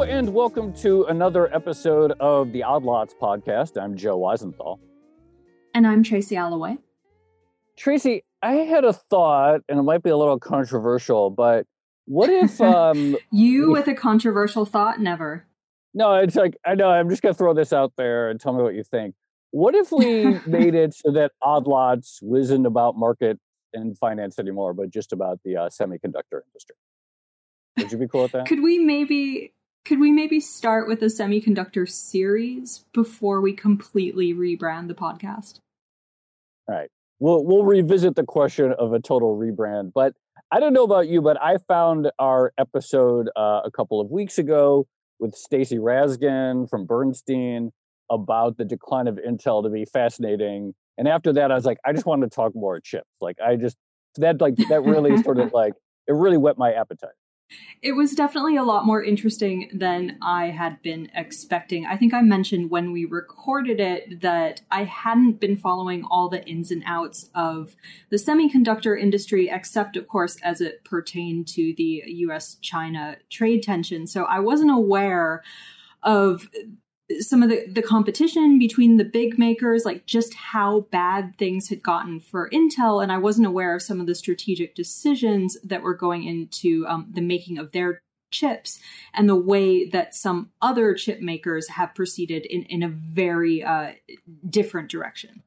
Hello, and welcome to another episode of the Odd Lots podcast. I'm Joe Weisenthal. And I'm Tracy Alloway. Tracy, I had a thought, and it might be a little controversial, but what if um you with a controversial thought? Never. No, it's like I know. I'm just gonna throw this out there and tell me what you think. What if we made it so that Odd Lots wasn't about market and finance anymore, but just about the uh, semiconductor industry? Would you be cool with that? could we maybe could we maybe start with a semiconductor series before we completely rebrand the podcast? All right. We'll we'll revisit the question of a total rebrand, but I don't know about you, but I found our episode uh, a couple of weeks ago with Stacy Rasgon from Bernstein about the decline of Intel to be fascinating. And after that, I was like, I just wanted to talk more chips. Like I just that like that really sort of like it really whet my appetite. It was definitely a lot more interesting than I had been expecting. I think I mentioned when we recorded it that I hadn't been following all the ins and outs of the semiconductor industry, except, of course, as it pertained to the US China trade tension. So I wasn't aware of some of the, the competition between the big makers, like just how bad things had gotten for Intel. And I wasn't aware of some of the strategic decisions that were going into um, the making of their chips and the way that some other chip makers have proceeded in, in a very uh, different direction.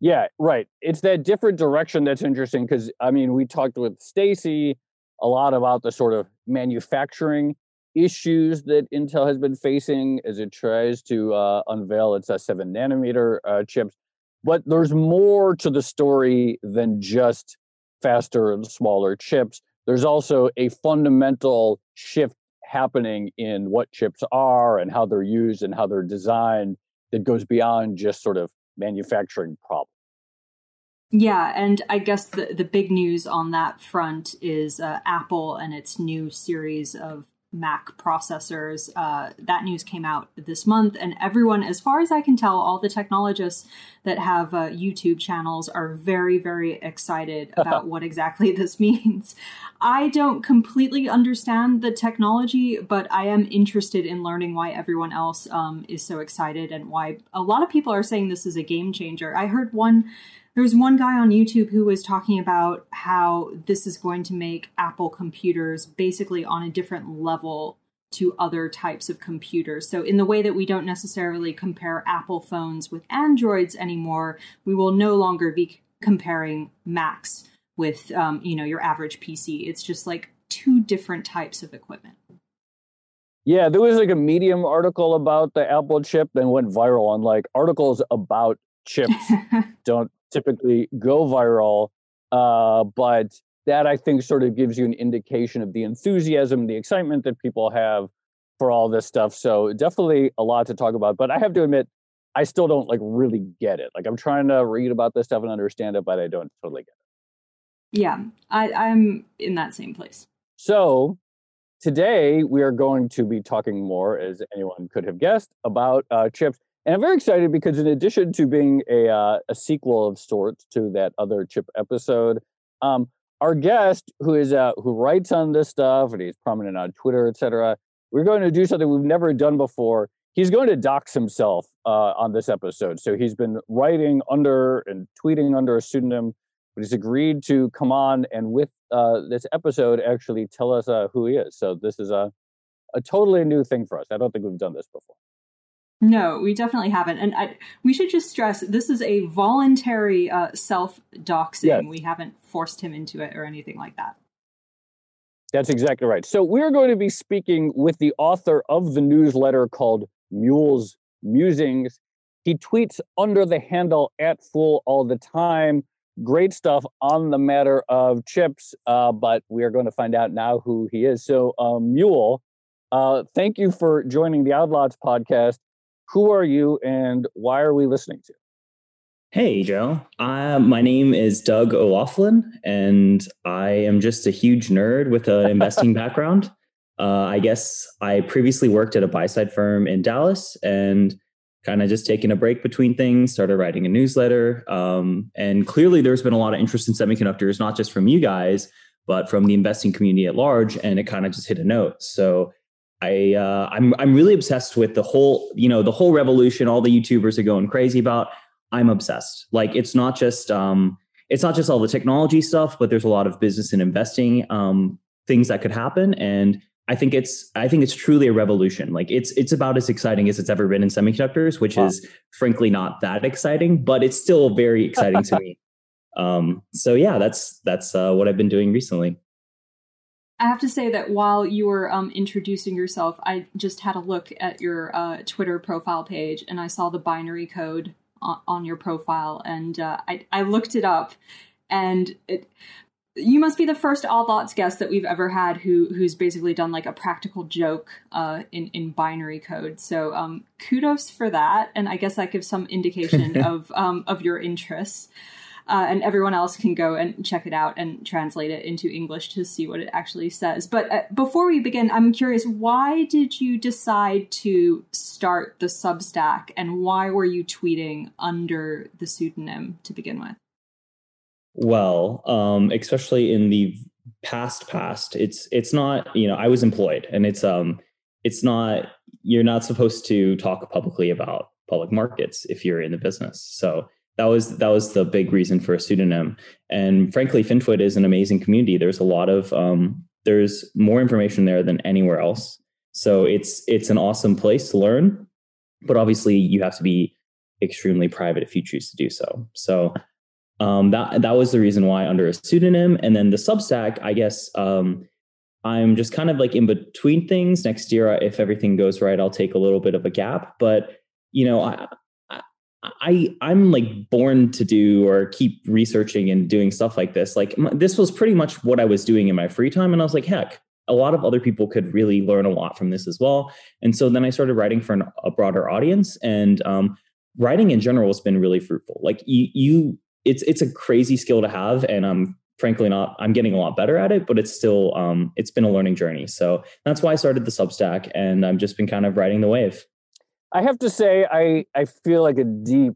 Yeah, right. It's that different direction that's interesting because I mean, we talked with Stacy a lot about the sort of manufacturing issues that Intel has been facing as it tries to uh, unveil its uh, seven nanometer uh, chips. But there's more to the story than just faster and smaller chips. There's also a fundamental shift happening in what chips are and how they're used and how they're designed that goes beyond just sort of manufacturing problems. Yeah, and I guess the the big news on that front is uh, Apple and its new series of Mac processors. Uh, that news came out this month, and everyone, as far as I can tell, all the technologists that have uh, YouTube channels are very, very excited about what exactly this means. I don't completely understand the technology, but I am interested in learning why everyone else um, is so excited and why a lot of people are saying this is a game changer. I heard one there's one guy on YouTube who was talking about how this is going to make Apple computers basically on a different level to other types of computers. So, in the way that we don't necessarily compare Apple phones with Androids anymore, we will no longer be comparing Macs with, um, you know, your average PC. It's just like two different types of equipment. Yeah, there was like a Medium article about the Apple chip that went viral on like articles about chips don't typically go viral. Uh, but that I think sort of gives you an indication of the enthusiasm, the excitement that people have for all this stuff. So definitely a lot to talk about. But I have to admit, I still don't like really get it. Like I'm trying to read about this stuff and understand it, but I don't totally get it. Yeah, I, I'm in that same place. So today we are going to be talking more, as anyone could have guessed, about uh, chips. And I'm very excited because, in addition to being a uh, a sequel of sorts to that other chip episode, um, our guest, who is uh, who writes on this stuff and he's prominent on Twitter, etc., we're going to do something we've never done before. He's going to dox himself uh, on this episode. So he's been writing under and tweeting under a pseudonym, but he's agreed to come on and with uh, this episode actually tell us uh, who he is. So this is a a totally new thing for us. I don't think we've done this before. No, we definitely haven't. And I, we should just stress this is a voluntary uh, self doxing. Yes. We haven't forced him into it or anything like that. That's exactly right. So we're going to be speaking with the author of the newsletter called Mule's Musings. He tweets under the handle at Fool all the time. Great stuff on the matter of chips, uh, but we are going to find out now who he is. So, um, Mule, uh, thank you for joining the Odd Lots podcast. Who are you and why are we listening to? Hey, Joe. Uh, my name is Doug O'Loughlin, and I am just a huge nerd with an investing background. Uh, I guess I previously worked at a buy side firm in Dallas and kind of just taking a break between things, started writing a newsletter. Um, and clearly, there's been a lot of interest in semiconductors, not just from you guys, but from the investing community at large. And it kind of just hit a note. So I uh, I'm I'm really obsessed with the whole you know the whole revolution. All the YouTubers are going crazy about. I'm obsessed. Like it's not just um, it's not just all the technology stuff, but there's a lot of business and investing um, things that could happen. And I think it's I think it's truly a revolution. Like it's it's about as exciting as it's ever been in semiconductors, which wow. is frankly not that exciting, but it's still very exciting to me. Um, so yeah, that's that's uh, what I've been doing recently. I have to say that while you were um, introducing yourself, I just had a look at your uh, Twitter profile page and I saw the binary code on, on your profile, and uh, I, I looked it up, and it, you must be the first Odd Lots guest that we've ever had who who's basically done like a practical joke uh, in in binary code. So um, kudos for that, and I guess that gives some indication of um, of your interests uh, and everyone else can go and check it out and translate it into English to see what it actually says. But uh, before we begin, I'm curious why did you decide to start the Substack and why were you tweeting under the pseudonym to begin with? Well, um, especially in the past past, it's it's not you know I was employed and it's um it's not you're not supposed to talk publicly about public markets if you're in the business. So that was that was the big reason for a pseudonym. And frankly, FinTwit is an amazing community. There's a lot of um, there's more information there than anywhere else. So it's it's an awesome place to learn, but obviously you have to be extremely private if you choose to do so. So um, that that was the reason why under a pseudonym. And then the Substack, I guess um, I'm just kind of like in between things. Next year, if everything goes right, I'll take a little bit of a gap. But you know, I, I I'm like born to do or keep researching and doing stuff like this. Like this was pretty much what I was doing in my free time, and I was like, heck, a lot of other people could really learn a lot from this as well. And so then I started writing for an, a broader audience, and um, writing in general has been really fruitful. Like you, you, it's it's a crazy skill to have, and I'm frankly not. I'm getting a lot better at it, but it's still um, it's been a learning journey. So that's why I started the Substack, and I've just been kind of riding the wave. I have to say, I I feel like a deep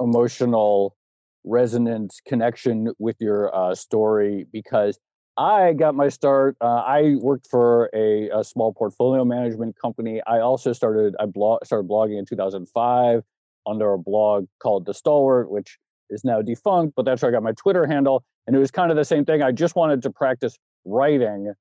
emotional resonant connection with your uh, story because I got my start. Uh, I worked for a, a, small portfolio management company. I also started I blog started blogging in 2005 under a blog called The Stalwart, which is now defunct. But that's where I got my Twitter handle, and it was kind of the same thing. I just wanted to practice writing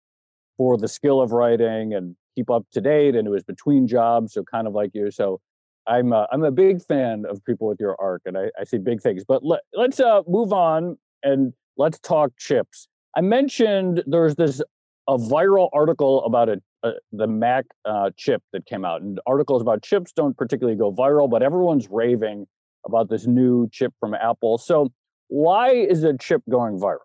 for the skill of writing and keep up to date and it was between jobs so kind of like you so i'm a, i'm a big fan of people with your arc and i, I see big things but let, let's uh, move on and let's talk chips. I mentioned there's this a viral article about a, a the mac uh, chip that came out and articles about chips don't particularly go viral but everyone's raving about this new chip from apple so why is a chip going viral?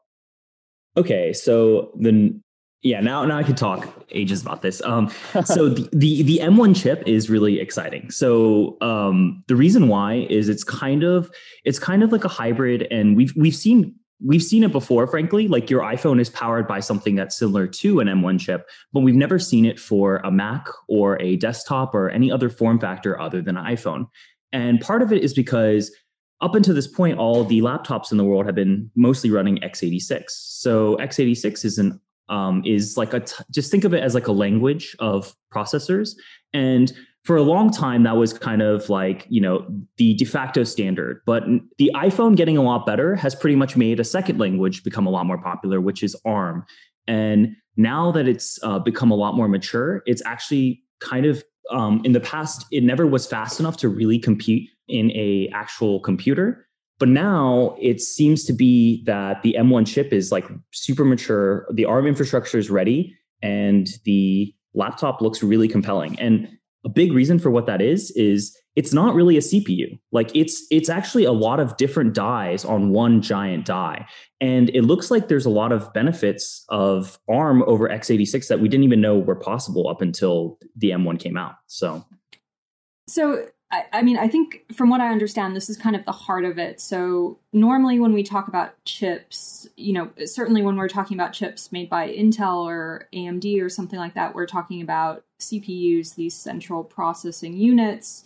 Okay so the yeah, now now I could talk ages about this. Um, so the, the, the M1 chip is really exciting. So um, the reason why is it's kind of it's kind of like a hybrid, and we've we've seen we've seen it before. Frankly, like your iPhone is powered by something that's similar to an M1 chip, but we've never seen it for a Mac or a desktop or any other form factor other than an iPhone. And part of it is because up until this point, all the laptops in the world have been mostly running x86. So x86 is an um, is like a t- just think of it as like a language of processors. And for a long time that was kind of like you know the de facto standard. But the iphone getting a lot better has pretty much made a second language become a lot more popular which is arm and now that it's uh, become a lot more mature it's actually kind of um, in the past it never was fast enough to really compete in a actual computer but now it seems to be that the M1 chip is like super mature, the ARM infrastructure is ready, and the laptop looks really compelling. And a big reason for what that is is it's not really a CPU. Like it's it's actually a lot of different dies on one giant die. And it looks like there's a lot of benefits of ARM over x86 that we didn't even know were possible up until the M1 came out. So so I, I mean, I think from what I understand, this is kind of the heart of it. So normally when we talk about chips, you know, certainly when we're talking about chips made by Intel or AMD or something like that, we're talking about CPUs, these central processing units.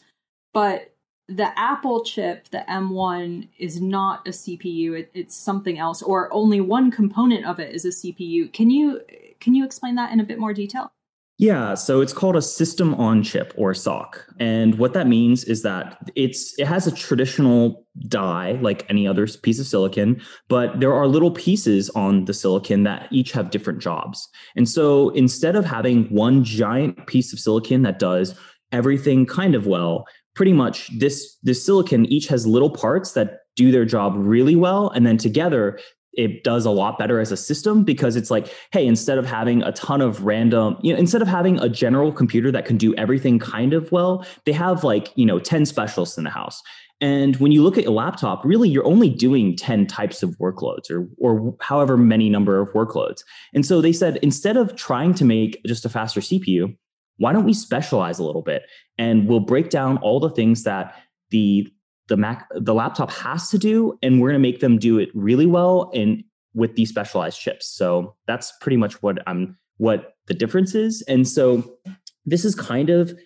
But the Apple chip, the M1, is not a CPU. It, it's something else, or only one component of it is a CPU. Can you can you explain that in a bit more detail? Yeah, so it's called a system on chip or SoC. And what that means is that it's it has a traditional die like any other piece of silicon, but there are little pieces on the silicon that each have different jobs. And so instead of having one giant piece of silicon that does everything kind of well, pretty much this this silicon each has little parts that do their job really well and then together it does a lot better as a system because it's like, hey, instead of having a ton of random, you know, instead of having a general computer that can do everything kind of well, they have like, you know, 10 specialists in the house. And when you look at a laptop, really you're only doing 10 types of workloads or or however many number of workloads. And so they said instead of trying to make just a faster CPU, why don't we specialize a little bit and we'll break down all the things that the the Mac, the laptop has to do, and we're going to make them do it really well and with these specialized chips. So that's pretty much what I'm what the difference is. And so this is kind of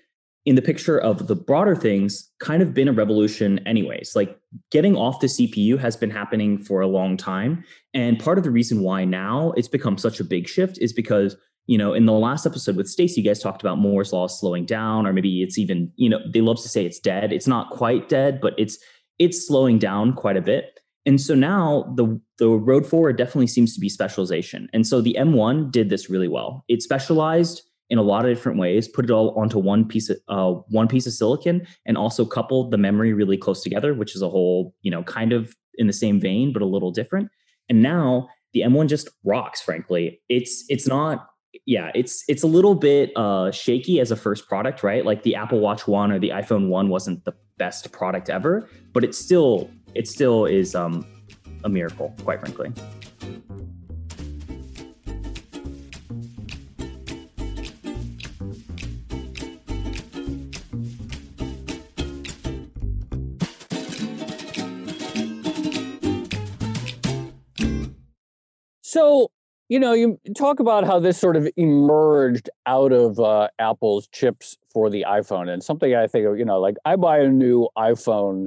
in the picture of the broader things kind of been a revolution anyways like getting off the cpu has been happening for a long time and part of the reason why now it's become such a big shift is because you know, in the last episode with Stacy, you guys talked about Moore's law slowing down, or maybe it's even, you know, they love to say it's dead. It's not quite dead, but it's it's slowing down quite a bit. And so now the the road forward definitely seems to be specialization. And so the M1 did this really well. It specialized in a lot of different ways, put it all onto one piece of uh, one piece of silicon, and also coupled the memory really close together, which is a whole, you know, kind of in the same vein, but a little different. And now the M1 just rocks, frankly. It's it's not yeah, it's it's a little bit uh, shaky as a first product, right? Like the Apple Watch One or the iPhone One wasn't the best product ever, but it still it still is um, a miracle, quite frankly. So you know, you talk about how this sort of emerged out of uh, Apple's chips for the iPhone, and something I think, you know, like I buy a new iPhone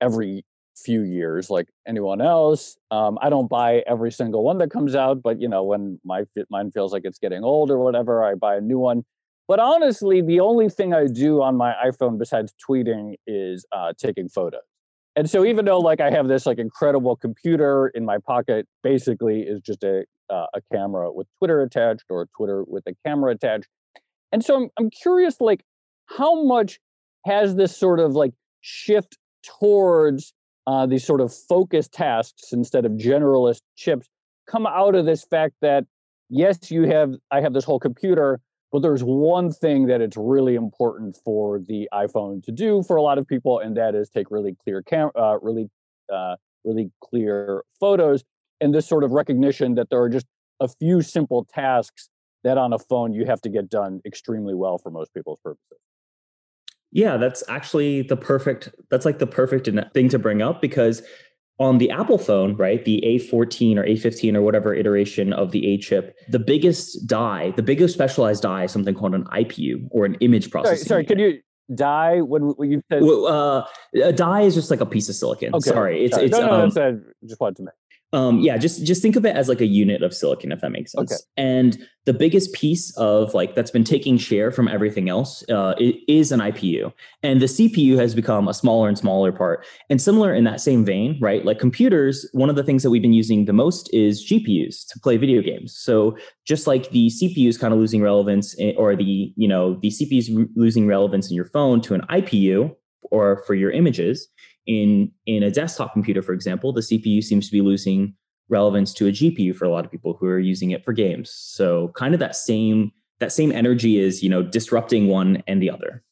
every few years, like anyone else. Um, I don't buy every single one that comes out, but you know, when my mine feels like it's getting old or whatever, I buy a new one. But honestly, the only thing I do on my iPhone besides tweeting is uh, taking photos. And so even though like I have this like incredible computer in my pocket, basically is just a uh, a camera with Twitter attached or Twitter with a camera attached. And so I'm, I'm curious, like, how much has this sort of like shift towards uh, these sort of focused tasks instead of generalist chips come out of this fact that yes, you have I have this whole computer, but there's one thing that it's really important for the iPhone to do for a lot of people, and that is take really clear cam- uh, really uh, really clear photos and this sort of recognition that there are just a few simple tasks that on a phone you have to get done extremely well for most people's purposes. Yeah, that's actually the perfect that's like the perfect thing to bring up because on the Apple phone, right, the A14 or A15 or whatever iteration of the A chip, the biggest die, the biggest specialized die is something called an IPU or an image processing. Sorry, sorry could you die when, when you said well, uh, a die is just like a piece of silicon. Okay. Sorry, it's sorry. it's no, no, um, no, just wanted to make. Um, yeah, just just think of it as like a unit of silicon, if that makes sense. Okay. And the biggest piece of like that's been taking share from everything else uh, is an IPU, and the CPU has become a smaller and smaller part. And similar in that same vein, right? Like computers, one of the things that we've been using the most is GPUs to play video games. So just like the CPU is kind of losing relevance, eh, or the you know the CPU is losing relevance in your phone to an IPU or for your images in in a desktop computer, for example, the CPU seems to be losing relevance to a GPU for a lot of people who are using it for games. So kind of that same that same energy is you know disrupting one and the other.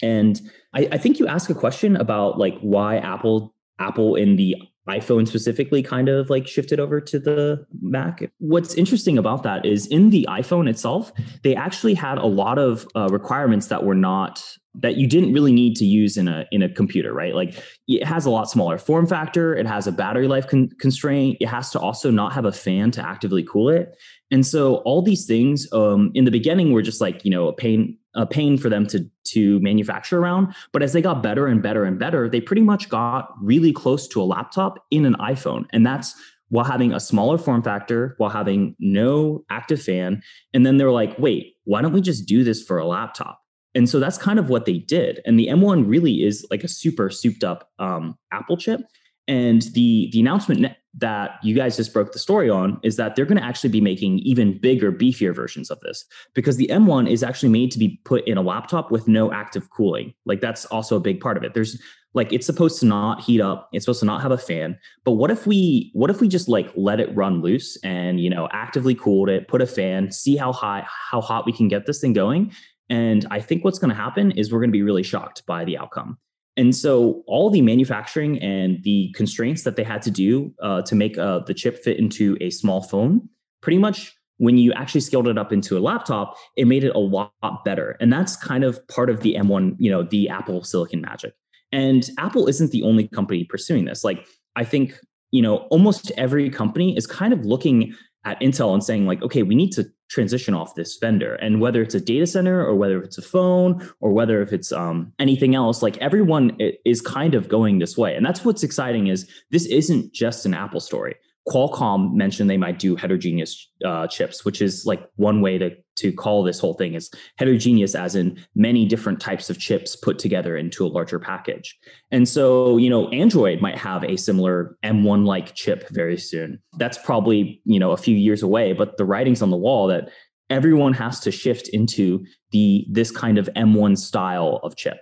And I, I think you ask a question about like why Apple Apple in the iPhone specifically kind of like shifted over to the Mac. What's interesting about that is in the iPhone itself, they actually had a lot of uh, requirements that were not that you didn't really need to use in a in a computer, right? Like it has a lot smaller form factor. It has a battery life con- constraint. It has to also not have a fan to actively cool it. And so all these things um, in the beginning were just like you know a pain a pain for them to to manufacture around. But as they got better and better and better, they pretty much got really close to a laptop in an iPhone, and that's while having a smaller form factor, while having no active fan. And then they're like, wait, why don't we just do this for a laptop? And so that's kind of what they did. And the M1 really is like a super souped up um, Apple chip. And the the announcement that you guys just broke the story on is that they're going to actually be making even bigger, beefier versions of this because the M1 is actually made to be put in a laptop with no active cooling. Like that's also a big part of it. There's like it's supposed to not heat up, it's supposed to not have a fan. But what if we what if we just like let it run loose and you know actively cooled it, put a fan, see how high how hot we can get this thing going? And I think what's going to happen is we're going to be really shocked by the outcome. And so all the manufacturing and the constraints that they had to do uh, to make uh, the chip fit into a small phone, pretty much when you actually scaled it up into a laptop, it made it a lot better. And that's kind of part of the M1, you know, the Apple Silicon magic. And Apple isn't the only company pursuing this. Like I think, you know, almost every company is kind of looking at Intel and saying like, okay, we need to transition off this vendor. And whether it's a data center or whether it's a phone or whether if it's um, anything else, like everyone is kind of going this way. And that's what's exciting is this isn't just an Apple story. Qualcomm mentioned they might do heterogeneous uh, chips, which is like one way to to call this whole thing is heterogeneous, as in many different types of chips put together into a larger package. And so, you know, Android might have a similar M1 like chip very soon. That's probably you know a few years away, but the writing's on the wall that everyone has to shift into the this kind of M1 style of chip,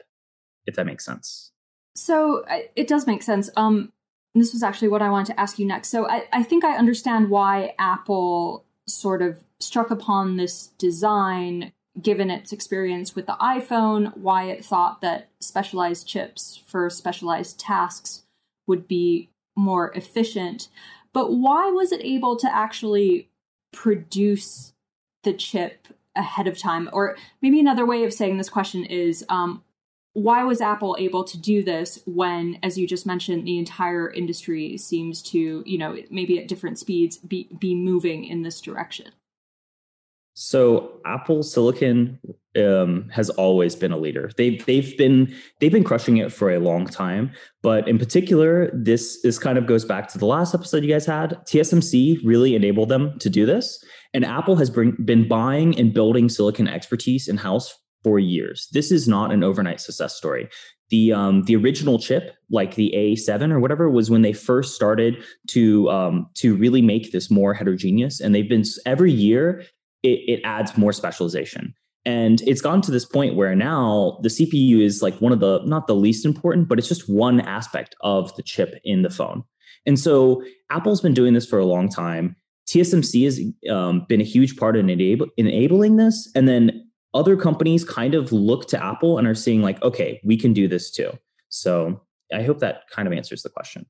if that makes sense. So it does make sense. Um, this was actually what I wanted to ask you next. So I, I think I understand why Apple sort of struck upon this design given its experience with the iPhone, why it thought that specialized chips for specialized tasks would be more efficient. But why was it able to actually produce the chip ahead of time? Or maybe another way of saying this question is um, why was Apple able to do this when, as you just mentioned, the entire industry seems to, you know, maybe at different speeds, be, be moving in this direction? So Apple Silicon um, has always been a leader. They've they've been they've been crushing it for a long time. But in particular, this this kind of goes back to the last episode you guys had. TSMC really enabled them to do this, and Apple has bring, been buying and building silicon expertise in house for years. This is not an overnight success story. The um, the original chip, like the A7 or whatever, was when they first started to um, to really make this more heterogeneous. And they've been every year it, it adds more specialization. And it's gone to this point where now the CPU is like one of the not the least important, but it's just one aspect of the chip in the phone. And so Apple's been doing this for a long time. TSMC has um, been a huge part in enable, enabling this. And then other companies kind of look to Apple and are seeing like, okay, we can do this too. So I hope that kind of answers the question.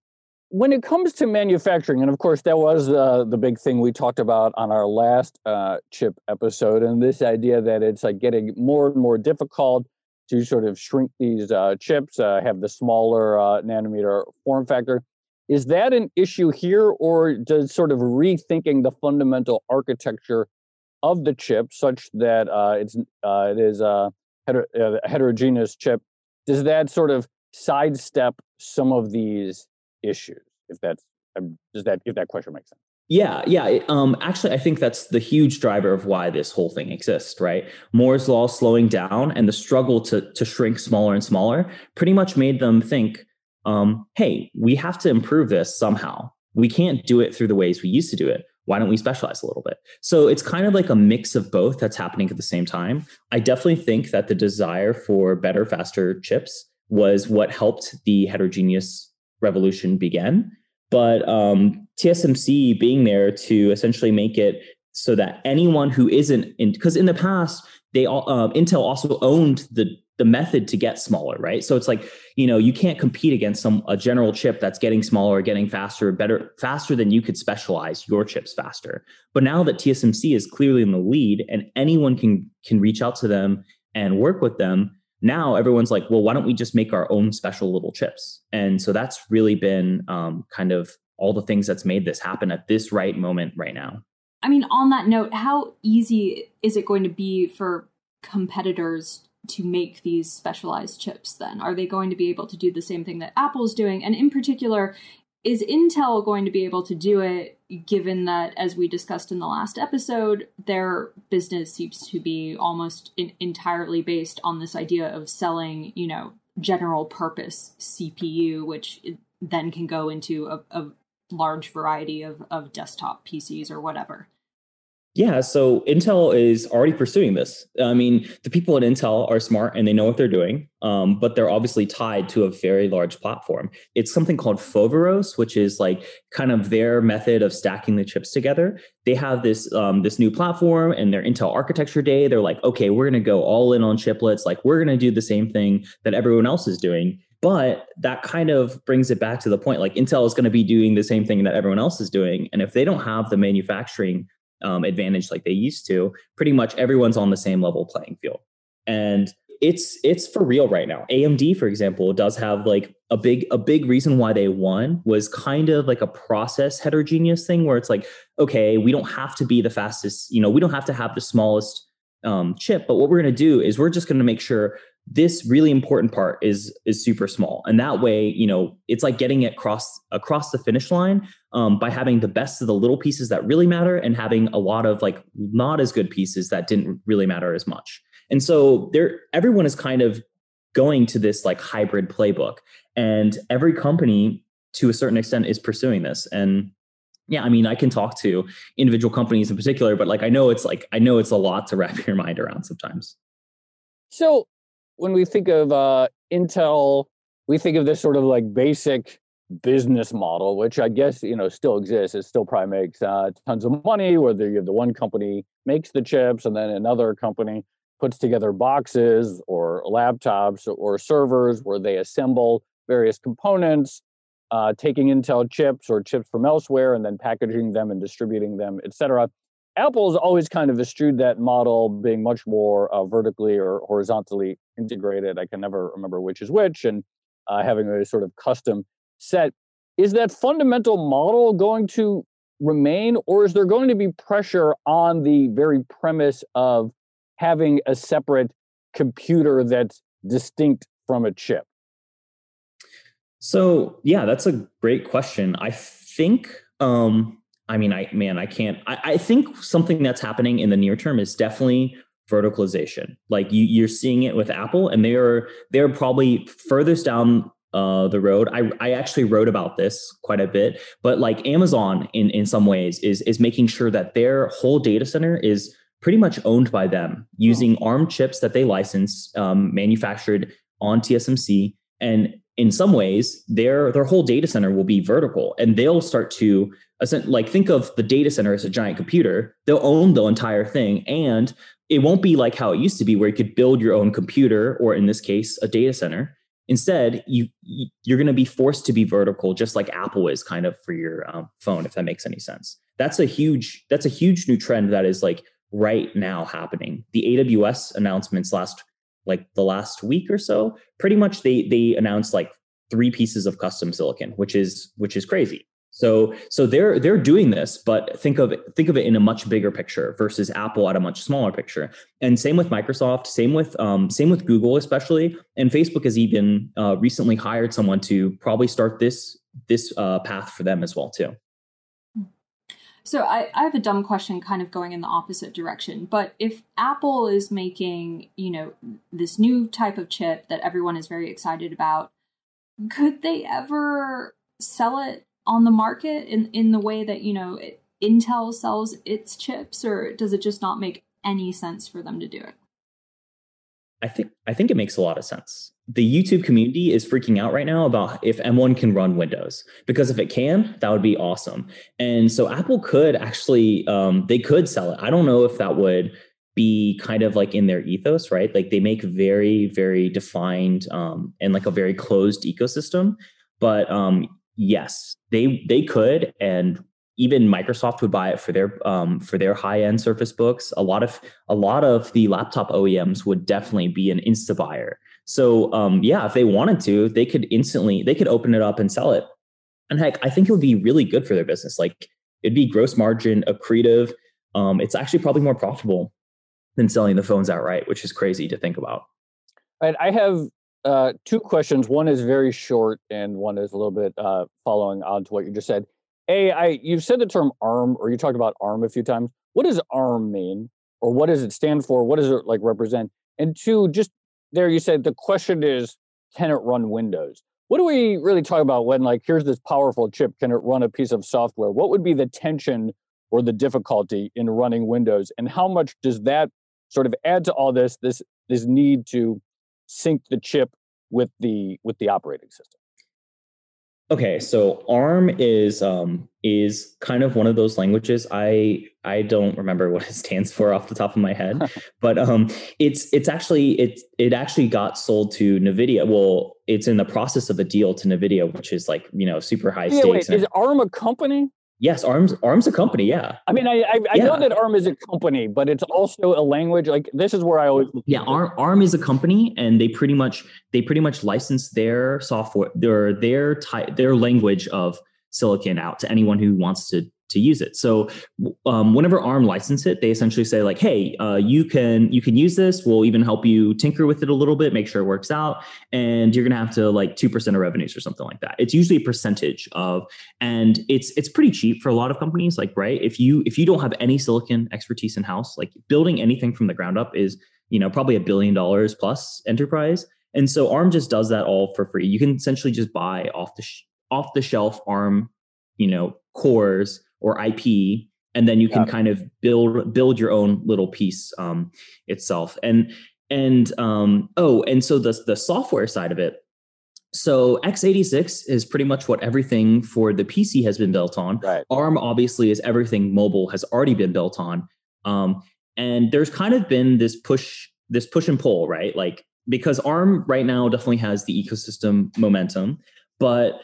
When it comes to manufacturing, and of course, that was uh, the big thing we talked about on our last uh, chip episode, and this idea that it's like getting more and more difficult to sort of shrink these uh, chips, uh, have the smaller uh, nanometer form factor. Is that an issue here, or does sort of rethinking the fundamental architecture of the chip such that uh, it's uh, it is a, heter- uh, a heterogeneous chip, does that sort of sidestep some of these issues? If that's um, does that if that question makes sense? Yeah, yeah. Um, actually, I think that's the huge driver of why this whole thing exists, right? Moore's law slowing down and the struggle to to shrink smaller and smaller pretty much made them think, um, "Hey, we have to improve this somehow. We can't do it through the ways we used to do it why don't we specialize a little bit? So it's kind of like a mix of both that's happening at the same time. I definitely think that the desire for better, faster chips was what helped the heterogeneous revolution begin. But um, TSMC being there to essentially make it so that anyone who isn't in, because in the past, they all, uh, Intel also owned the the method to get smaller, right? So it's like, you know, you can't compete against some a general chip that's getting smaller, getting faster, better, faster than you could specialize your chips faster. But now that TSMC is clearly in the lead and anyone can can reach out to them and work with them, now everyone's like, well, why don't we just make our own special little chips? And so that's really been um, kind of all the things that's made this happen at this right moment right now. I mean, on that note, how easy is it going to be for competitors to make these specialized chips then? Are they going to be able to do the same thing that Apple's doing? And in particular, is Intel going to be able to do it given that, as we discussed in the last episode, their business seems to be almost in- entirely based on this idea of selling, you know, general purpose CPU, which then can go into a, a large variety of, of desktop PCs or whatever. Yeah, so Intel is already pursuing this. I mean, the people at Intel are smart and they know what they're doing, um, but they're obviously tied to a very large platform. It's something called Foveros, which is like kind of their method of stacking the chips together. They have this um, this new platform and their Intel Architecture Day. They're like, okay, we're going to go all in on chiplets. Like we're going to do the same thing that everyone else is doing. But that kind of brings it back to the point like Intel is going to be doing the same thing that everyone else is doing. And if they don't have the manufacturing um, advantage like they used to, pretty much everyone's on the same level playing field. And it's it's for real right now. AMD, for example, does have like a big a big reason why they won was kind of like a process heterogeneous thing where it's like, okay, we don't have to be the fastest, you know, we don't have to have the smallest um, chip, but what we're going to do is we're just going to make sure this really important part is is super small. And that way you know it's like getting it across across the finish line um, by having the best of the little pieces that really matter and having a lot of like not as good pieces that didn't really matter as much. And so there everyone is kind of going to this like hybrid playbook. And every company to a certain extent is pursuing this. And yeah i mean i can talk to individual companies in particular but like i know it's like i know it's a lot to wrap your mind around sometimes. So when we think of uh, Intel, we think of this sort of like basic business model, which I guess you know still exists. It still probably makes uh, tons of money. Whether you have the one company makes the chips and then another company puts together boxes or laptops or servers where they assemble various components, uh, taking Intel chips or chips from elsewhere and then packaging them and distributing them, et cetera. Apple's always kind of eschewed that model, being much more uh, vertically or horizontally integrated. I can never remember which is which, and uh, having a sort of custom set. Is that fundamental model going to remain, or is there going to be pressure on the very premise of having a separate computer that's distinct from a chip? So, yeah, that's a great question. I think um, I mean, I man, I can't. I, I, think something that's happening in the near term is definitely verticalization. Like you, you're seeing it with Apple, and they are they're probably furthest down uh, the road. I, I actually wrote about this quite a bit, but like Amazon in in some ways is is making sure that their whole data center is pretty much owned by them using oh. ARM chips that they license, um, manufactured on TSMC, and in some ways their their whole data center will be vertical, and they'll start to like think of the data center as a giant computer. They'll own the entire thing and it won't be like how it used to be where you could build your own computer or in this case a data center. Instead you you're going to be forced to be vertical just like apple is kind of for your um, phone if that makes any sense. That's a huge that's a huge new trend that is like right now happening. The aws announcements last like the last week or so pretty much they they announced like three pieces of custom silicon which is which is crazy so so they're they're doing this, but think of it, think of it in a much bigger picture versus Apple at a much smaller picture. And same with Microsoft, same with um, same with Google especially, and Facebook has even uh, recently hired someone to probably start this this uh, path for them as well too. So I, I have a dumb question kind of going in the opposite direction. But if Apple is making, you know, this new type of chip that everyone is very excited about, could they ever sell it on the market in in the way that you know it, Intel sells its chips, or does it just not make any sense for them to do it? I think I think it makes a lot of sense. The YouTube community is freaking out right now about if M1 can run Windows because if it can, that would be awesome. And so Apple could actually um, they could sell it. I don't know if that would be kind of like in their ethos, right? Like they make very very defined um, and like a very closed ecosystem. But um, yes, they they could, and even Microsoft would buy it for their um, for their high end Surface Books. A lot of a lot of the laptop OEMs would definitely be an insta buyer. So um, yeah, if they wanted to, they could instantly they could open it up and sell it. And heck, I think it would be really good for their business. Like it'd be gross margin accretive. Um, it's actually probably more profitable than selling the phones outright, which is crazy to think about. Right. I have uh, two questions. One is very short, and one is a little bit uh, following on to what you just said. A, I you've said the term ARM, or you talked about ARM a few times. What does ARM mean, or what does it stand for? What does it like represent? And two, just there, you said the question is, can it run Windows? What do we really talk about when, like, here's this powerful chip? Can it run a piece of software? What would be the tension or the difficulty in running Windows, and how much does that sort of add to all this? This this need to sync the chip with the with the operating system. Okay, so ARM is um, is kind of one of those languages. I I don't remember what it stands for off the top of my head, but um, it's it's actually it it actually got sold to Nvidia. Well, it's in the process of a deal to Nvidia, which is like you know super high yeah, stakes. Wait, is ARM a company? Yes, Arms Arms a company. Yeah. I mean, I I, I yeah. know that Arm is a company, but it's also a language. Like this is where I always yeah. Arm Arm is a company, and they pretty much they pretty much license their software, their their type, their language of silicon out to anyone who wants to to use it. So um, whenever ARM license it, they essentially say like, "Hey, uh, you can you can use this. We'll even help you tinker with it a little bit, make sure it works out, and you're gonna have to like two percent of revenues or something like that. It's usually a percentage of, and it's it's pretty cheap for a lot of companies. Like, right, if you if you don't have any silicon expertise in house, like building anything from the ground up is you know probably a billion dollars plus enterprise. And so ARM just does that all for free. You can essentially just buy off the sh- off the shelf ARM, you know, cores or IP, and then you can yeah. kind of build build your own little piece um, itself. And and um, oh, and so the the software side of it. So x86 is pretty much what everything for the PC has been built on. Right. ARM obviously is everything mobile has already been built on. Um, and there's kind of been this push this push and pull, right? Like because ARM right now definitely has the ecosystem momentum, but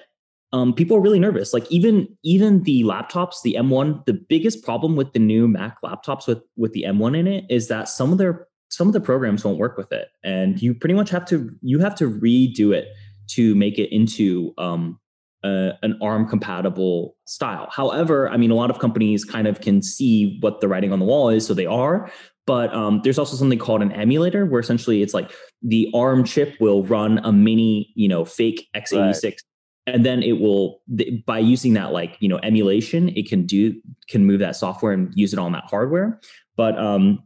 um, people are really nervous. Like even even the laptops, the M1, the biggest problem with the new Mac laptops with with the M1 in it is that some of their some of the programs won't work with it, and you pretty much have to you have to redo it to make it into um, uh, an ARM compatible style. However, I mean, a lot of companies kind of can see what the writing on the wall is, so they are. But um, there's also something called an emulator, where essentially it's like the ARM chip will run a mini, you know, fake x86 right and then it will by using that like you know emulation it can do can move that software and use it on that hardware. But um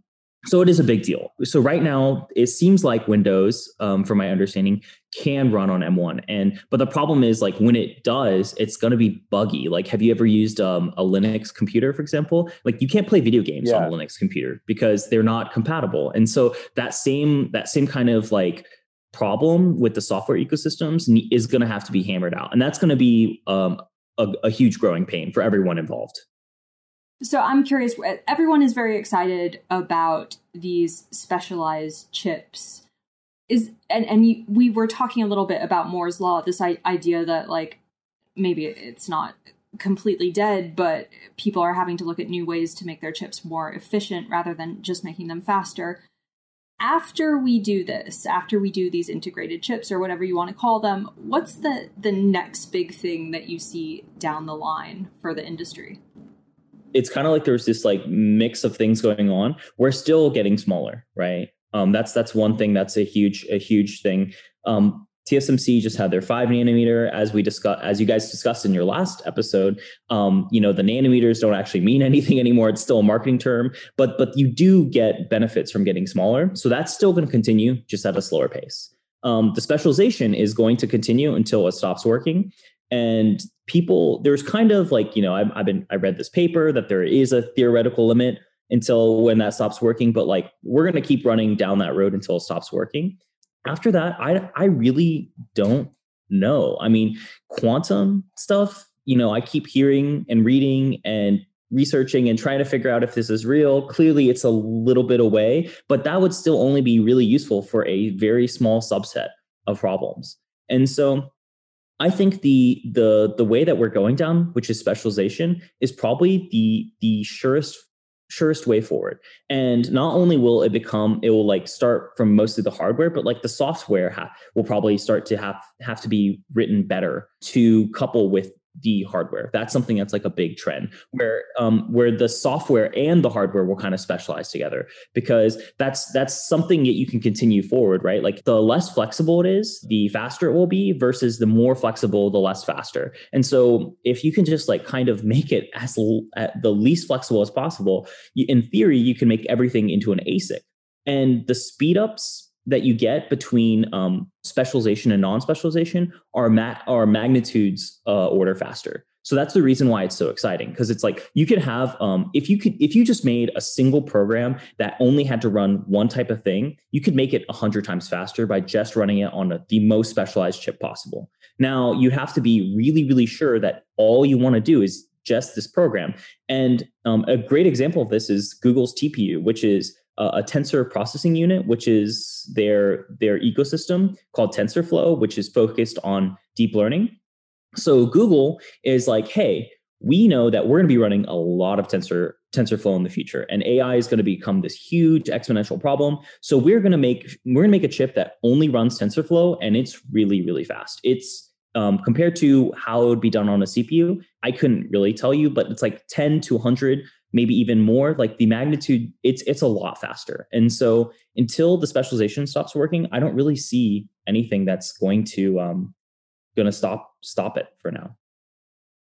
so it is a big deal. So right now it seems like windows um, from my understanding can run on m1 and but the problem is like when it does it's going to be buggy. Like have you ever used um, a linux computer for example? Like you can't play video games yeah. on a linux computer because they're not compatible. And so that same that same kind of like problem with the software ecosystems is going to have to be hammered out. And that's going to be um, a, a huge growing pain for everyone involved. So I'm curious, everyone is very excited about these specialized chips. Is and and we were talking a little bit about Moore's law, this idea that like maybe it's not completely dead, but people are having to look at new ways to make their chips more efficient rather than just making them faster after we do this, after we do these integrated chips or whatever you want to call them, what's the the next big thing that you see down the line for the industry? It's kind of like there's this like mix of things going on. We're still getting smaller, right? Um, that's that's one thing that's a huge a huge thing. Um, TSMC just had their five nanometer, as we discussed, as you guys discussed in your last episode. Um, you know, the nanometers don't actually mean anything anymore. It's still a marketing term, but but you do get benefits from getting smaller. So that's still going to continue, just at a slower pace. Um, the specialization is going to continue until it stops working. And people, there's kind of like you know, I've, I've been I read this paper that there is a theoretical limit until when that stops working, but like we're going to keep running down that road until it stops working after that, I I really don't know. I mean, quantum stuff, you know, I keep hearing and reading and researching and trying to figure out if this is real. Clearly, it's a little bit away, but that would still only be really useful for a very small subset of problems. And so I think the the the way that we're going down, which is specialization, is probably the the surest surest way forward. And not only will it become, it will like start from mostly the hardware, but like the software ha- will probably start to have have to be written better to couple with the hardware. That's something that's like a big trend where um, where the software and the hardware will kind of specialize together because that's that's something that you can continue forward, right? Like the less flexible it is, the faster it will be versus the more flexible, the less faster. And so if you can just like kind of make it as l- the least flexible as possible, you, in theory, you can make everything into an ASIC. And the speed ups that you get between um, specialization and non-specialization are ma- are magnitudes uh, order faster. So that's the reason why it's so exciting because it's like you could have um, if you could if you just made a single program that only had to run one type of thing, you could make it hundred times faster by just running it on a, the most specialized chip possible. Now you have to be really really sure that all you want to do is just this program. And um, a great example of this is Google's TPU, which is a tensor processing unit, which is their their ecosystem called TensorFlow, which is focused on deep learning. So Google is like, hey, we know that we're going to be running a lot of tensor TensorFlow in the future, and AI is going to become this huge exponential problem. So we're going to make we're going to make a chip that only runs TensorFlow, and it's really really fast. It's um, compared to how it would be done on a CPU, I couldn't really tell you, but it's like 10 to 100 maybe even more like the magnitude it's it's a lot faster. And so until the specialization stops working i don't really see anything that's going to um going to stop stop it for now.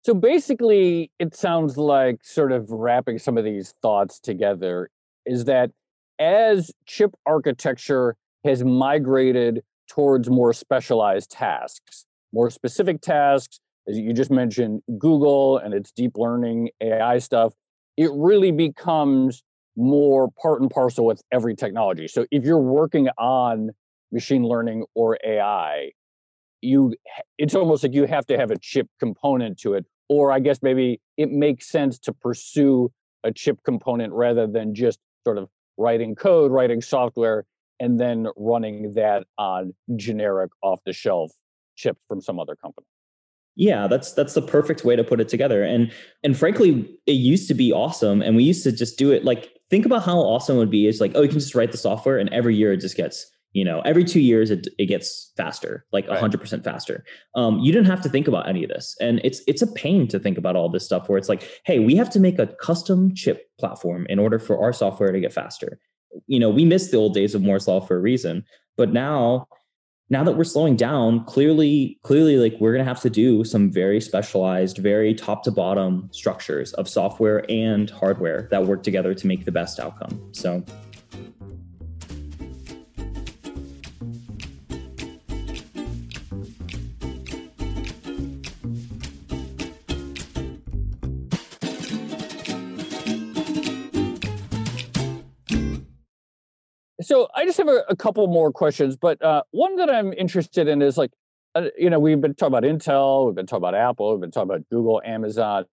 So basically it sounds like sort of wrapping some of these thoughts together is that as chip architecture has migrated towards more specialized tasks more specific tasks as you just mentioned google and its deep learning ai stuff it really becomes more part and parcel with every technology. So if you're working on machine learning or AI, you it's almost like you have to have a chip component to it or I guess maybe it makes sense to pursue a chip component rather than just sort of writing code, writing software and then running that on generic off the shelf chips from some other company. Yeah, that's that's the perfect way to put it together. And and frankly, it used to be awesome. And we used to just do it like think about how awesome it would be. It's like, oh, you can just write the software and every year it just gets, you know, every two years it, it gets faster, like hundred percent faster. Um, you didn't have to think about any of this. And it's it's a pain to think about all this stuff where it's like, hey, we have to make a custom chip platform in order for our software to get faster. You know, we missed the old days of Moore's Law for a reason. But now now that we're slowing down clearly clearly like we're going to have to do some very specialized very top to bottom structures of software and hardware that work together to make the best outcome. So So I just have a, a couple more questions, but uh, one that I'm interested in is like, uh, you know, we've been talking about Intel, we've been talking about Apple, we've been talking about Google, Amazon,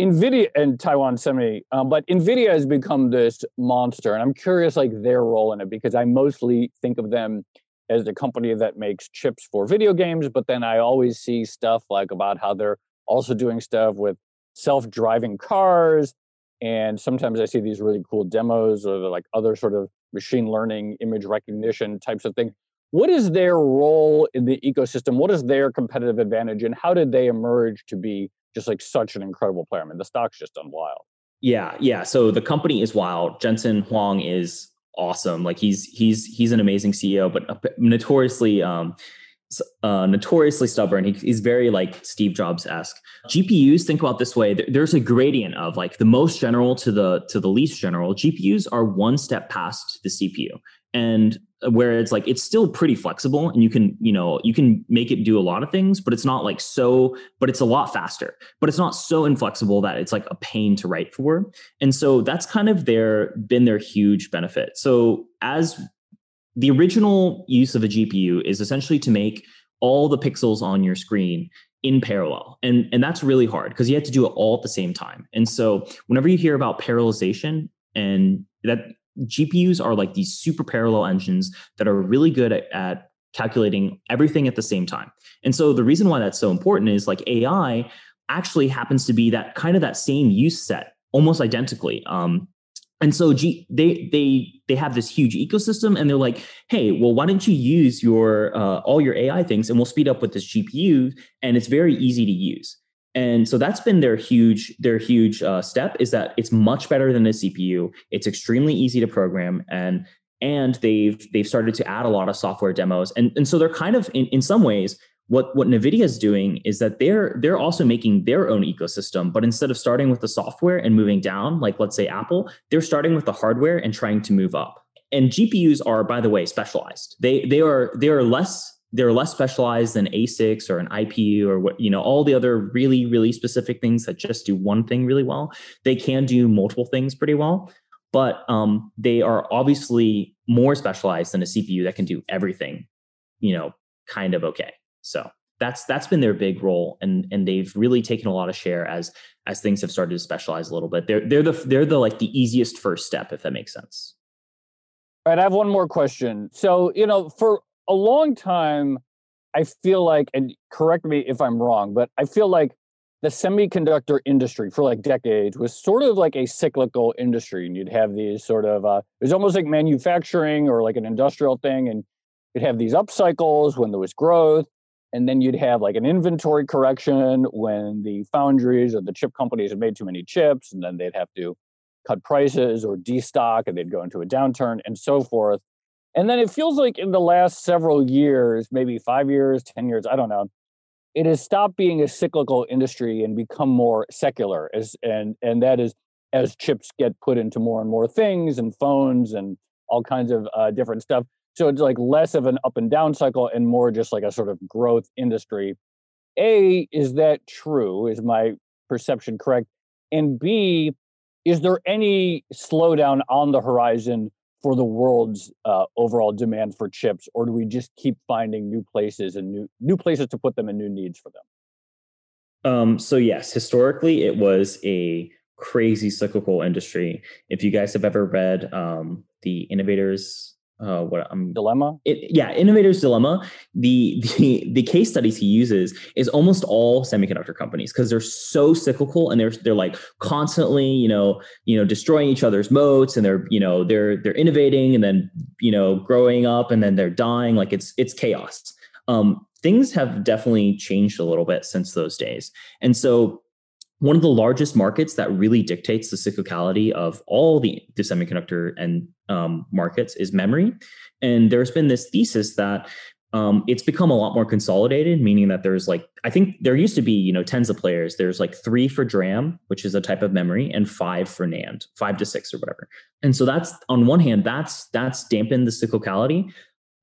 Nvidia, and Taiwan Semi, um, but Nvidia has become this monster, and I'm curious like their role in it because I mostly think of them as the company that makes chips for video games, but then I always see stuff like about how they're also doing stuff with self-driving cars and sometimes I see these really cool demos or like other sort of machine learning, image recognition types of things. What is their role in the ecosystem? What is their competitive advantage? And how did they emerge to be just like such an incredible player? I mean, the stock's just done wild. Yeah, yeah. So the company is wild. Jensen Huang is awesome. Like he's he's he's an amazing CEO, but notoriously um, uh, notoriously stubborn. He, he's very like Steve Jobs esque. GPUs think about this way. There's a gradient of like the most general to the to the least general. GPUs are one step past the CPU, and where it's like it's still pretty flexible, and you can you know you can make it do a lot of things, but it's not like so. But it's a lot faster. But it's not so inflexible that it's like a pain to write for. And so that's kind of their been their huge benefit. So as the original use of a GPU is essentially to make all the pixels on your screen in parallel. And, and that's really hard because you have to do it all at the same time. And so whenever you hear about parallelization and that GPUs are like these super parallel engines that are really good at, at calculating everything at the same time. And so the reason why that's so important is like AI actually happens to be that kind of that same use set almost identically. Um, and so G, they they they have this huge ecosystem and they're like hey well why don't you use your uh, all your ai things and we'll speed up with this gpu and it's very easy to use And so that's been their huge their huge uh, step is that it's much better than a CPU. It's extremely easy to program and and they've they've started to add a lot of software demos and and so they're kind of in, in some ways what what nvidia is doing is that they're they're also making their own ecosystem but instead of starting with the software and moving down like let's say apple they're starting with the hardware and trying to move up and gpus are by the way specialized they they are they are less they're less specialized than ASICs or an IPU or what you know all the other really really specific things that just do one thing really well. They can do multiple things pretty well, but um, they are obviously more specialized than a CPU that can do everything, you know, kind of okay. So that's that's been their big role, and and they've really taken a lot of share as as things have started to specialize a little bit. They're they're the they're the like the easiest first step, if that makes sense. All right, I have one more question. So you know, for a long time, I feel like, and correct me if I'm wrong, but I feel like the semiconductor industry for like decades was sort of like a cyclical industry. And you'd have these sort of, uh, it was almost like manufacturing or like an industrial thing. And you'd have these up cycles when there was growth. And then you'd have like an inventory correction when the foundries or the chip companies had made too many chips. And then they'd have to cut prices or destock and they'd go into a downturn and so forth. And then it feels like in the last several years, maybe five years, 10 years, I don't know, it has stopped being a cyclical industry and become more secular as and and that is as chips get put into more and more things and phones and all kinds of uh, different stuff so it's like less of an up and down cycle and more just like a sort of growth industry a is that true is my perception correct and b is there any slowdown on the horizon for the world's uh, overall demand for chips, or do we just keep finding new places and new new places to put them and new needs for them? Um, so yes, historically it was a crazy cyclical industry. If you guys have ever read um, the Innovators uh, what I'm dilemma. It, yeah, innovator's dilemma. The the the case studies he uses is almost all semiconductor companies because they're so cyclical and they're they're like constantly you know you know destroying each other's moats and they're you know they're they're innovating and then you know growing up and then they're dying like it's it's chaos. Um, things have definitely changed a little bit since those days, and so one of the largest markets that really dictates the cyclicality of all the, the semiconductor and um, markets is memory. And there's been this thesis that um, it's become a lot more consolidated, meaning that there's like, I think there used to be, you know, tens of players. There's like three for DRAM, which is a type of memory, and five for NAND, five to six or whatever. And so that's on one hand, that's that's dampened the cyclicality.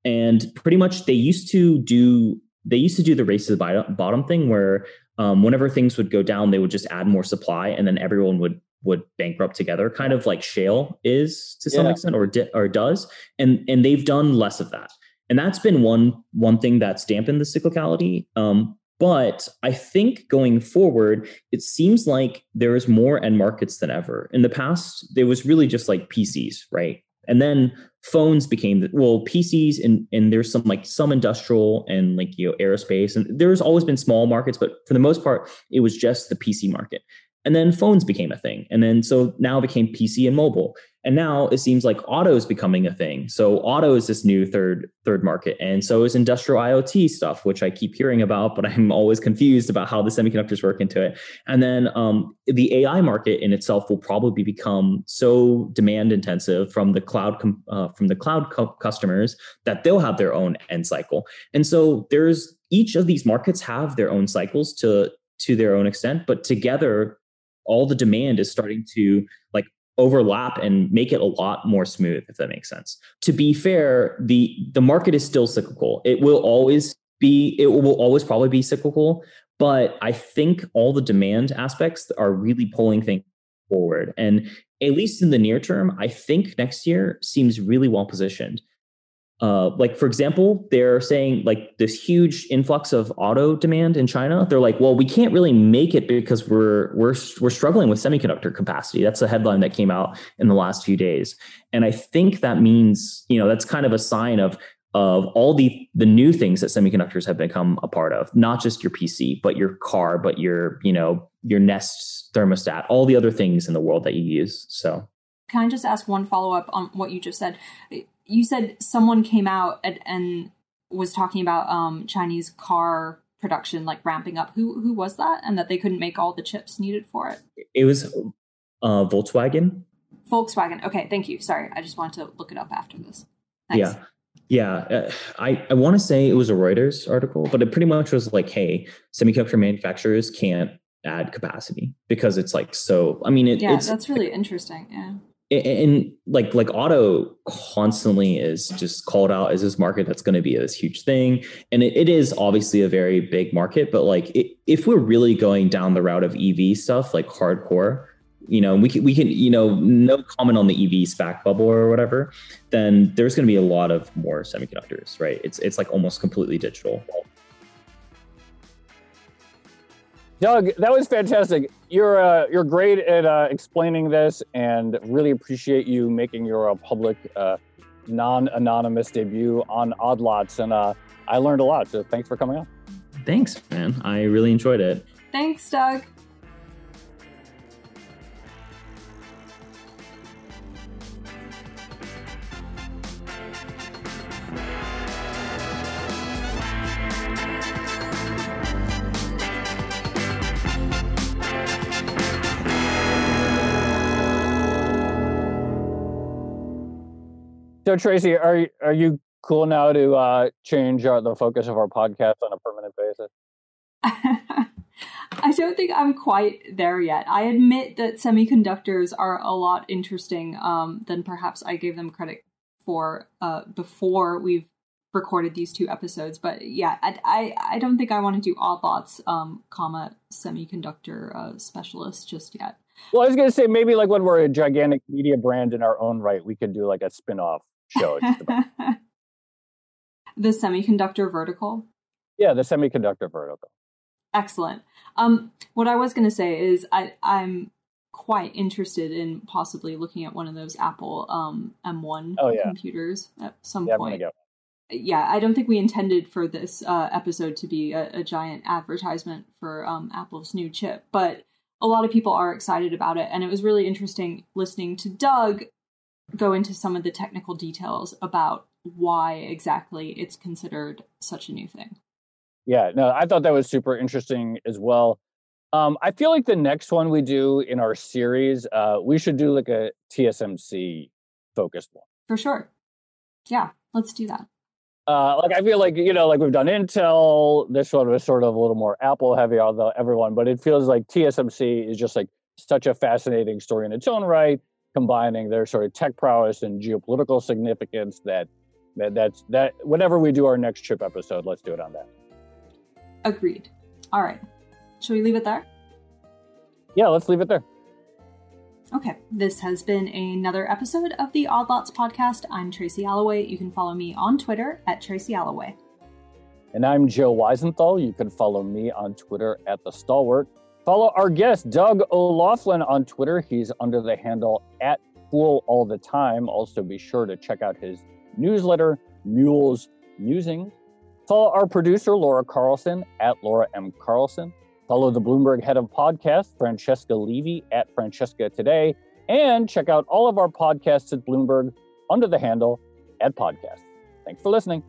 And pretty much they used to do they used to do the race to the bottom thing where um, whenever things would go down, they would just add more supply, and then everyone would would bankrupt together, kind of like shale is to some yeah. extent, or di- or does, and and they've done less of that, and that's been one one thing that's dampened the cyclicality. Um, but I think going forward, it seems like there is more end markets than ever. In the past, there was really just like PCs, right? And then phones became the, well PCs and and there's some like some industrial and like you know aerospace and there's always been small markets but for the most part it was just the PC market and then phones became a thing and then so now became PC and mobile and now it seems like auto is becoming a thing. So auto is this new third third market, and so is industrial IoT stuff, which I keep hearing about, but I'm always confused about how the semiconductors work into it. And then um, the AI market in itself will probably become so demand intensive from the cloud com- uh, from the cloud co- customers that they'll have their own end cycle. And so there's each of these markets have their own cycles to to their own extent, but together all the demand is starting to like overlap and make it a lot more smooth if that makes sense. To be fair the the market is still cyclical. It will always be it will always probably be cyclical but i think all the demand aspects are really pulling things forward. And at least in the near term i think next year seems really well positioned uh, like for example, they're saying like this huge influx of auto demand in China. They're like, well, we can't really make it because we're we're we're struggling with semiconductor capacity. That's a headline that came out in the last few days, and I think that means you know that's kind of a sign of of all the the new things that semiconductors have become a part of. Not just your PC, but your car, but your you know your Nest thermostat, all the other things in the world that you use. So. Can I just ask one follow up on what you just said? You said someone came out and, and was talking about um, Chinese car production like ramping up. Who who was that? And that they couldn't make all the chips needed for it. It was uh, Volkswagen. Volkswagen. Okay, thank you. Sorry, I just wanted to look it up after this. Thanks. Yeah. Yeah, uh, I, I want to say it was a Reuters article, but it pretty much was like, hey, semiconductor manufacturers can't add capacity because it's like so. I mean, it, yeah, that's really interesting. Yeah and like like auto constantly is just called out as this market that's going to be this huge thing. And it, it is obviously a very big market but like it, if we're really going down the route of ev stuff like hardcore you know we can we can you know no comment on the ev SPAC bubble or whatever then there's going to be a lot of more semiconductors right? It's it's like almost completely digital Doug, that was fantastic. You're uh, you're great at uh, explaining this, and really appreciate you making your uh, public, uh, non-anonymous debut on Odd Lots, and uh, I learned a lot. So thanks for coming on. Thanks, man. I really enjoyed it. Thanks, Doug. So Tracy, are are you cool now to uh, change our, the focus of our podcast on a permanent basis? I don't think I'm quite there yet. I admit that semiconductors are a lot interesting um, than perhaps I gave them credit for uh, before we've recorded these two episodes. But yeah, I I, I don't think I want to do odd lots, um, comma semiconductor uh, specialist just yet. Well, I was going to say maybe like when we're a gigantic media brand in our own right, we could do like a spin-off show. It. The semiconductor vertical. Yeah, the semiconductor vertical. Excellent. Um, what I was going to say is I, I'm quite interested in possibly looking at one of those Apple um, M1 oh, yeah. computers at some yeah, point. Yeah, I don't think we intended for this uh, episode to be a, a giant advertisement for um, Apple's new chip, but a lot of people are excited about it. And it was really interesting listening to Doug go into some of the technical details about why exactly it's considered such a new thing. Yeah, no, I thought that was super interesting as well. Um, I feel like the next one we do in our series, uh, we should do like a TSMC focused one. For sure. Yeah, let's do that. Uh, like I feel like you know, like we've done Intel. This one was sort of a little more Apple heavy, although everyone. But it feels like TSMC is just like such a fascinating story in its own right combining their sort of tech prowess and geopolitical significance that, that that's that whenever we do our next chip episode let's do it on that agreed all right should we leave it there yeah let's leave it there Okay, this has been another episode of the Odd Lots podcast. I'm Tracy Alloway. You can follow me on Twitter at Tracy Alloway. And I'm Joe Weisenthal. You can follow me on Twitter at The Stalwart. Follow our guest, Doug O'Loughlin, on Twitter. He's under the handle at Fool All the Time. Also, be sure to check out his newsletter, Mules Musings. Follow our producer, Laura Carlson, at Laura M. Carlson. Follow the Bloomberg head of podcast, Francesca Levy, at Francesca Today. And check out all of our podcasts at Bloomberg under the handle at Podcast. Thanks for listening.